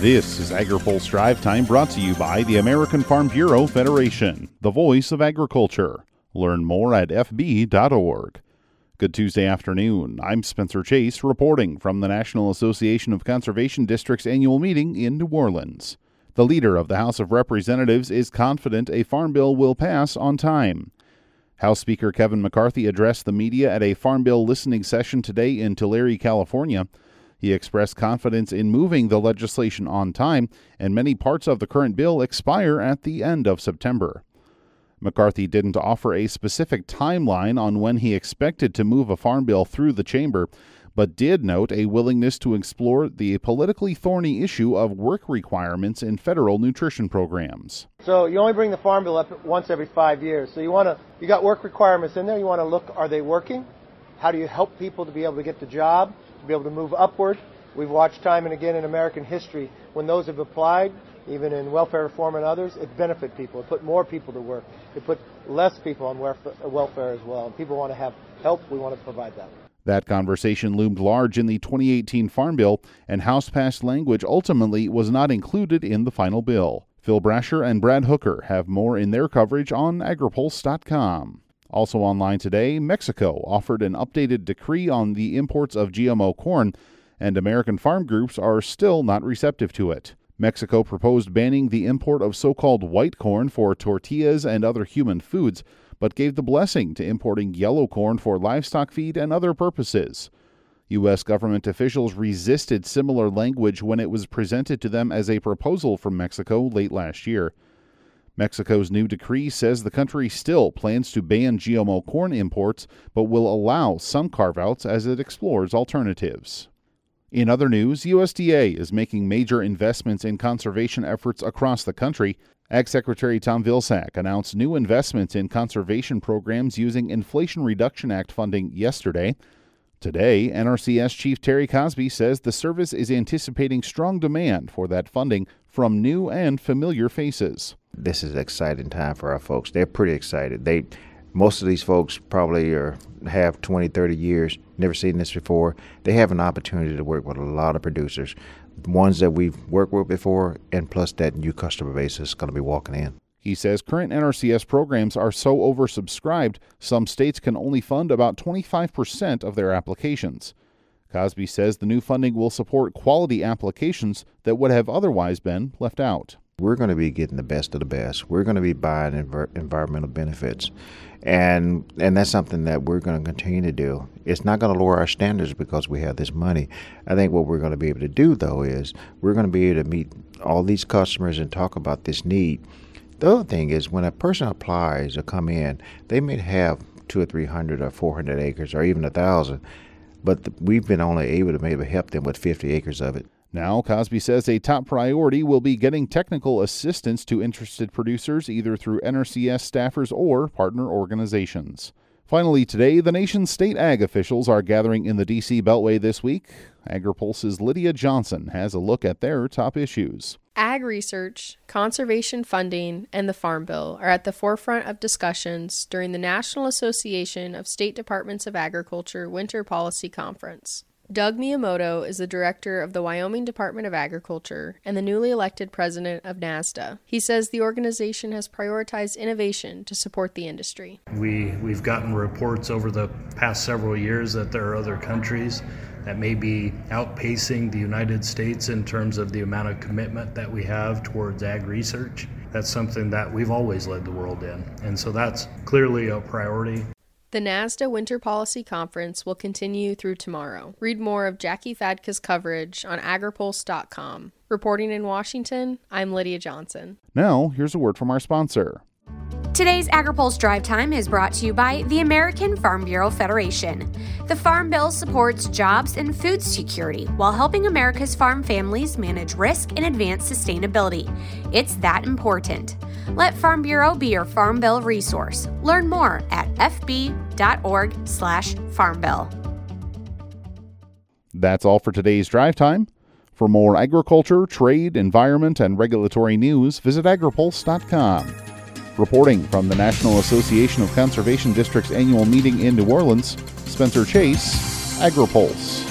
This is AgriPulse Drive Time brought to you by the American Farm Bureau Federation, the voice of agriculture. Learn more at fb.org. Good Tuesday afternoon. I'm Spencer Chase reporting from the National Association of Conservation Districts annual meeting in New Orleans. The leader of the House of Representatives is confident a farm bill will pass on time. House Speaker Kevin McCarthy addressed the media at a Farm Bill listening session today in Tulare, California. He expressed confidence in moving the legislation on time, and many parts of the current bill expire at the end of September. McCarthy didn't offer a specific timeline on when he expected to move a farm bill through the chamber, but did note a willingness to explore the politically thorny issue of work requirements in federal nutrition programs. So you only bring the farm bill up once every five years. So you want to, you got work requirements in there. You want to look, are they working? How do you help people to be able to get the job, to be able to move upward? We've watched time and again in American history when those have applied, even in welfare reform and others, it benefit people. It put more people to work. It put less people on uh, welfare as well. People want to have help. We want to provide that. That conversation loomed large in the 2018 Farm Bill, and House passed language ultimately was not included in the final bill. Phil Brasher and Brad Hooker have more in their coverage on agripulse.com. Also online today, Mexico offered an updated decree on the imports of GMO corn, and American farm groups are still not receptive to it. Mexico proposed banning the import of so called white corn for tortillas and other human foods, but gave the blessing to importing yellow corn for livestock feed and other purposes. U.S. government officials resisted similar language when it was presented to them as a proposal from Mexico late last year. Mexico's new decree says the country still plans to ban GMO corn imports, but will allow some carve outs as it explores alternatives. In other news, USDA is making major investments in conservation efforts across the country. Ag Secretary Tom Vilsack announced new investments in conservation programs using Inflation Reduction Act funding yesterday. Today, NRCS Chief Terry Cosby says the service is anticipating strong demand for that funding from new and familiar faces. This is an exciting time for our folks. They're pretty excited. They most of these folks probably are have 20 30 years never seen this before they have an opportunity to work with a lot of producers ones that we've worked with before, and plus that new customer base is going to be walking in. He says current NRCS programs are so oversubscribed, some states can only fund about 25% of their applications. Cosby says the new funding will support quality applications that would have otherwise been left out. We're going to be getting the best of the best. We're going to be buying env- environmental benefits, and and that's something that we're going to continue to do. It's not going to lower our standards because we have this money. I think what we're going to be able to do though is we're going to be able to meet all these customers and talk about this need. The other thing is when a person applies or come in, they may have two or three hundred or four hundred acres or even a thousand, but the, we've been only able to maybe help them with fifty acres of it. Now, Cosby says a top priority will be getting technical assistance to interested producers either through NRCS staffers or partner organizations. Finally, today, the nation's state ag officials are gathering in the D.C. Beltway this week. AgriPulse's Lydia Johnson has a look at their top issues. Ag research, conservation funding, and the Farm Bill are at the forefront of discussions during the National Association of State Departments of Agriculture Winter Policy Conference. Doug Miyamoto is the director of the Wyoming Department of Agriculture and the newly elected president of NASDA. He says the organization has prioritized innovation to support the industry. We, we've gotten reports over the past several years that there are other countries that may be outpacing the United States in terms of the amount of commitment that we have towards ag research. That's something that we've always led the world in. And so that's clearly a priority. The NASDA Winter Policy Conference will continue through tomorrow. Read more of Jacqui Fatka's coverage on agripulse.com. Reporting in Washington, I'm Lydia Johnson. Now, here's a word from our sponsor. Today's AgriPulse Drive Time is brought to you by the American Farm Bureau Federation. The Farm Bill supports jobs and food security while helping America's farm families manage risk and advance sustainability. It's that important. Let Farm Bureau be your Farm Bill resource. Learn more at fb.org/farmbill. That's all for today's drive time. For more agriculture, trade, environment, and regulatory news, visit agripulse.com. Reporting from the National Association of Conservation Districts annual meeting in New Orleans, Spencer Chase, AgriPulse.